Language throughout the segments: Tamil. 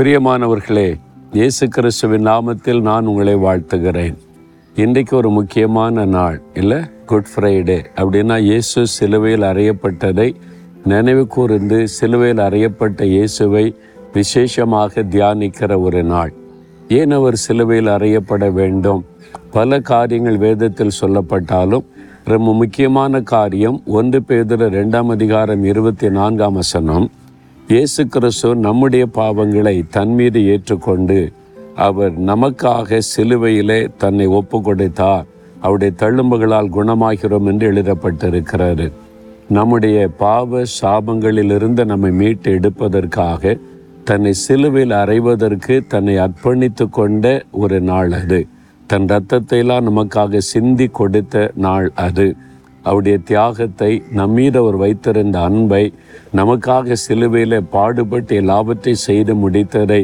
பிரியமானவர்களே இயேசு கிறிஸ்துவின் நாமத்தில் நான் உங்களை வாழ்த்துகிறேன். இன்றைக்கு ஒரு முக்கியமான நாள் இல்லை? குட் ஃப்ரைடே அப்படின்னா இயேசு சிலுவையில் அறையப்பட்டதை நினைவு கூர்ந்து சிலுவையில் அறையப்பட்ட இயேசுவை விசேஷமாக தியானிக்கிற ஒரு நாள். ஏன் அவர் சிலுவையில் அறையப்பட வேண்டும்? பல காரியங்கள் வேதத்தில் சொல்லப்பட்டாலும் ரொம்ப முக்கியமான காரியம் ஒன்று பேதில் ரெண்டாம் அதிகாரம் இருபத்தி நான்காம் வசனம். இயேசு கிறிஸ்து நம்முடைய பாவங்களை தன் மீது ஏற்றுக்கொண்டு அவர் நமக்காக சிலுவையிலே தன்னை ஒப்பு கொடுத்தார் அவருடைய தழும்புகளால் குணமாகிறோம் என்று எழுதப்பட்டிருக்கிறாரு நம்முடைய பாவ சாபங்களிலிருந்து நம்மை மீட்டு எடுப்பதற்காக தன்னை சிலுவையில் அறைவதற்கு தன்னை அர்ப்பணித்து கொண்ட ஒரு நாள் அது. தன் இரத்தத்தையெல்லாம் நமக்காக சிந்தி கொடுத்த நாள் அது. அவருடைய தியாகத்தை நம்மீது அவர் வைத்திருந்த அன்பை நமக்காக சிலுவையில் பாடுபட்டு எல்லாவற்றை செய்து முடித்ததை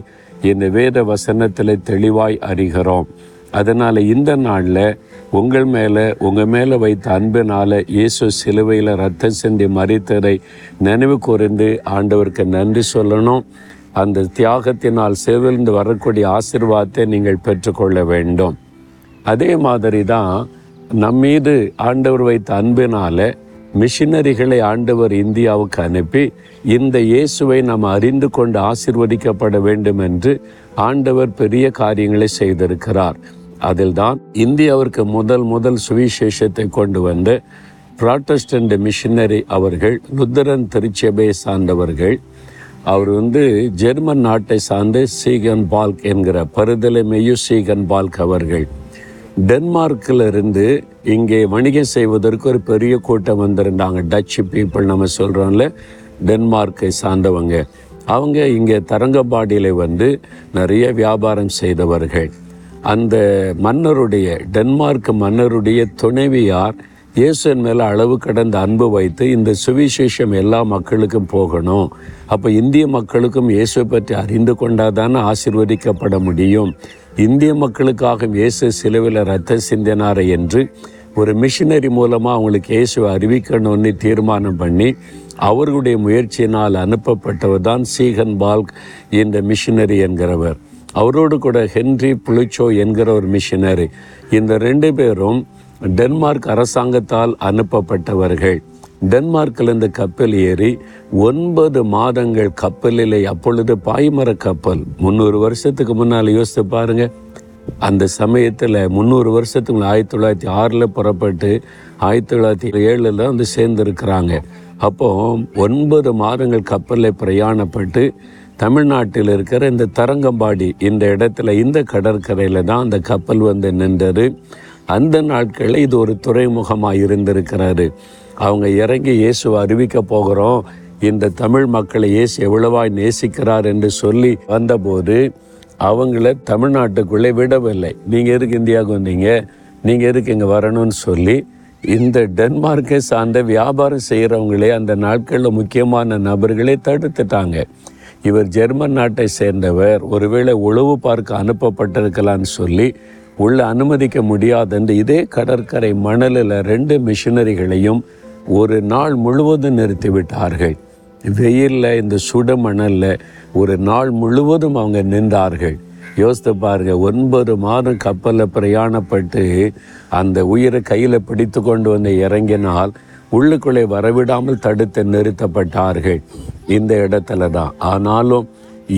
இந்த வேத வசனத்தில் தெளிவாய் அறிகிறோம். அதனால் இந்த நாளில் உங்கள் மேலே உங்கள் மேலே வைத்த அன்பினால் இயேசு சிலுவையில் ரத்தம் செஞ்சு மறித்ததை நினைவு கூர்ந்து ஆண்டவருக்கு நன்றி சொல்லணும். அந்த தியாகத்தினால் சிலுவிலிருந்து வரக்கூடிய ஆசிர்வாதத்தை நீங்கள் பெற்றுக்கொள்ள வேண்டும். அதே மாதிரி தான் நம்மீது ஆண்டவர் வைத்த அன்பினால மிஷினரிகளை ஆண்டவர் இந்தியாவுக்கு அனுப்பி இந்த இயேசுவை நாம் அறிந்து கொண்டு ஆசிர்வதிக்கப்பட வேண்டும் என்று ஆண்டவர் பெரிய காரியங்களை செய்திருக்கிறார். அதில்தான் இந்தியாவிற்கு முதல் முதல் சுவிசேஷத்தை கொண்டு வந்து புராட்டஸ்டன்ட் மிஷினரி அவர்கள் லுத்தரன் திருச்சபையை சார்ந்தவர்கள் அவர் வந்து ஜெர்மன் நாட்டை சார்ந்த சீகன் பால்க் என்கிற பருதலை மெய்யு சீகன் பால்க் அவர்கள். டென்மார்க்கில் இருந்து இங்கே வணிகம் செய்வதற்கு ஒரு பெரிய கூட்டம் வந்திருந்தாங்க. டச்சு பீப்புள் நம்ம சொல்கிறோம்ல டென்மார்க்கை சார்ந்தவங்க. அவங்க இங்கே தரங்கம்பாடியில் வந்து நிறைய வியாபாரம் செய்தவர்கள். அந்த மன்னருடைய டென்மார்க் மன்னருடைய துணைவியார் இயேசுவின் மேலே அளவு கடந்த அன்பு வைத்து இந்த சுவிசேஷம் எல்லா மக்களுக்கும் போகணும். அப்போ இந்திய மக்களுக்கும் இயேசுவை பற்றி அறிந்து கொண்டாதானே ஆசிர்வதிக்கப்பட முடியும். இந்திய மக்களுக்காக இயேசு சிலுவையில் ரத்த சிந்தினார் என்று ஒரு மிஷினரி மூலமாக அவங்களுக்கு இயேசுவை அறிவிக்கணும்னு தீர்மானம் பண்ணி அவர்களுடைய முயற்சியினால் அனுப்பப்பட்டவர் தான் சீகன் பால்க் இந்த மிஷினரி என்கிறவர். அவரோடு கூட ஹென்றி புளிச்சோ என்கிற ஒரு மிஷினரி இந்த ரெண்டு பேரும் டென்மார்க் அரசாங்கத்தால் அனுப்பப்பட்டவர்கள். டென்மார்க்கில் இந்த கப்பல் ஏறி ஒன்பது மாதங்கள் கப்பலில் அப்பொழுது பாய்மர கப்பல். முந்நூறு வருஷத்துக்கு முன்னால் யோசித்து பாருங்க. அந்த சமயத்தில் முந்நூறு வருஷத்துக்கு ஆயிரத்தி தொள்ளாயிரத்தி ஆறில் புறப்பட்டு ஆயிரத்தி தொள்ளாயிரத்தி ஏழில் வந்து சேர்ந்துருக்கிறாங்க. அப்போ ஒன்பது மாதங்கள் கப்பலில் பிரயாணப்பட்டு தமிழ்நாட்டில் இருக்கிற இந்த தரங்கம்பாடி இந்த இடத்துல இந்த கடற்கரையில் தான் அந்த கப்பல் வந்து நின்றது. அந்த நாட்களில் இது ஒரு துறைமுகமாக இருந்திருக்கிறாரு. அவங்க இறங்கி இயேசுவை அறிவிக்க போகிறோம். இந்த தமிழ் மக்களை இயேசு எவ்வளவாய் நேசிக்கிறார் என்று சொல்லி வந்தபோது அவங்கள தமிழ்நாட்டுக்குள்ளே விடவில்லை. நீங்கள் எதுக்கு இந்தியாவுக்கு வந்தீங்க? நீங்கள் எதுக்கு இங்கே வரணும்னு சொல்லி இந்த டென்மார்க்கை சார்ந்த வியாபாரம் செய்கிறவங்களே அந்த நாட்களில் முக்கியமான நபர்களே தடுத்துட்டாங்க. இவர் ஜெர்மன் நாட்டை சேர்ந்தவர். ஒருவேளை உளவு பார்க்க அனுப்பப்பட்டிருக்கலான்னு சொல்லி உள்ள அனுமதிக்க முடியாதென்று இதே கடற்கரை மணலில் ரெண்டு மிஷினரிகளையும் ஒரு நாள் முழுவதும் நிறுத்திவிட்டார்கள். வெயிலில் இந்த சுட மணலில் ஒரு நாள் முழுவதும் அவங்க நின்றார்கள். யோசித்து பாருங்க ஒன்பது மாதம் கப்பலில் பிரயாணப்பட்டு அந்த உயிரை கையில் பிடித்து கொண்டு வந்து இறங்கினால் உள்ளுக்குள்ளே வரவிடாமல் தடுத்து நிறுத்தப்பட்டார்கள். இந்த இடத்துல தான். ஆனாலும்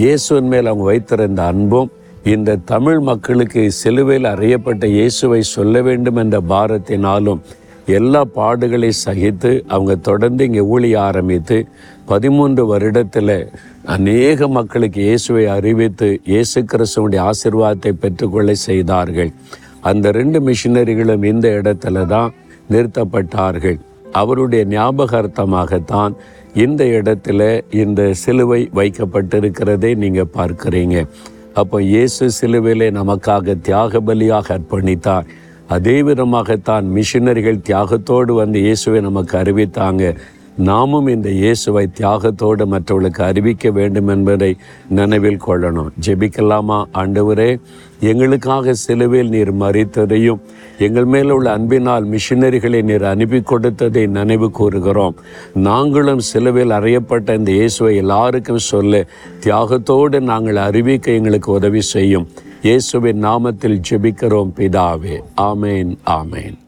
இயேசுவின் மேல் அவங்க வைத்திருந்த அன்பும் இந்த தமிழ் மக்களுக்கு சிலுவையில் அறியப்பட்ட இயேசுவை சொல்ல வேண்டும் என்ற பாரத்தினாலும் எல்லா பாடுகளை சகித்து அவங்க தொடர்ந்து இங்கே ஊழிய ஆரம்பித்து பதிமூன்று வருடத்தில் அநேக மக்களுக்கு இயேசுவை அறிவித்து இயேசு கிறிஸ்துவனுடைய ஆசிர்வாதத்தை பெற்றுக்கொள்ள செய்தார்கள். அந்த ரெண்டு மிஷினரிகளும் இந்த இடத்துல தான் நிறுத்தப்பட்டார்கள். அவருடைய ஞாபகார்த்தமாகத்தான் இந்த இடத்துல இந்த சிலுவை வைக்கப்பட்டிருக்கிறதை நீங்கள் பார்க்குறீங்க. அப்போ இயேசு சிலுவையிலே நமக்காக தியாக பலியாக அர்ப்பணித்தார் அதே விதமாகத்தான் மிஷினரிகள் தியாகத்தோடு வந்து இயேசுவை நமக்கு அறிவித்தாங்க. நாமும் இந்த இயேசுவை தியாகத்தோடு மற்றவர்களுக்கு அறிவிக்க வேண்டும் என்பதை நினைவில் கொள்ளணும். ஜெபிக்கலாமா ஆண்டவரே? எங்களுக்காக சிலுவையில் நீர் மறித்ததையும் எங்கள் மேல் உள்ள அன்பினால் மிஷினரிகளை நீர் அனுப்பி கொடுத்ததை நினைவு கூறுகிறோம். நாங்களும் சிலுவையில் அறையப்பட்ட இந்த இயேசுவை எல்லாருக்கும் சொல்ல தியாகத்தோடு நாங்கள் அறிவிக்க எங்களுக்கு உதவி செய்யும். இயேசுவின் நாமத்தில் ஜெபிக்கிறோம் பிதாவே. ஆமேன் ஆமேன்.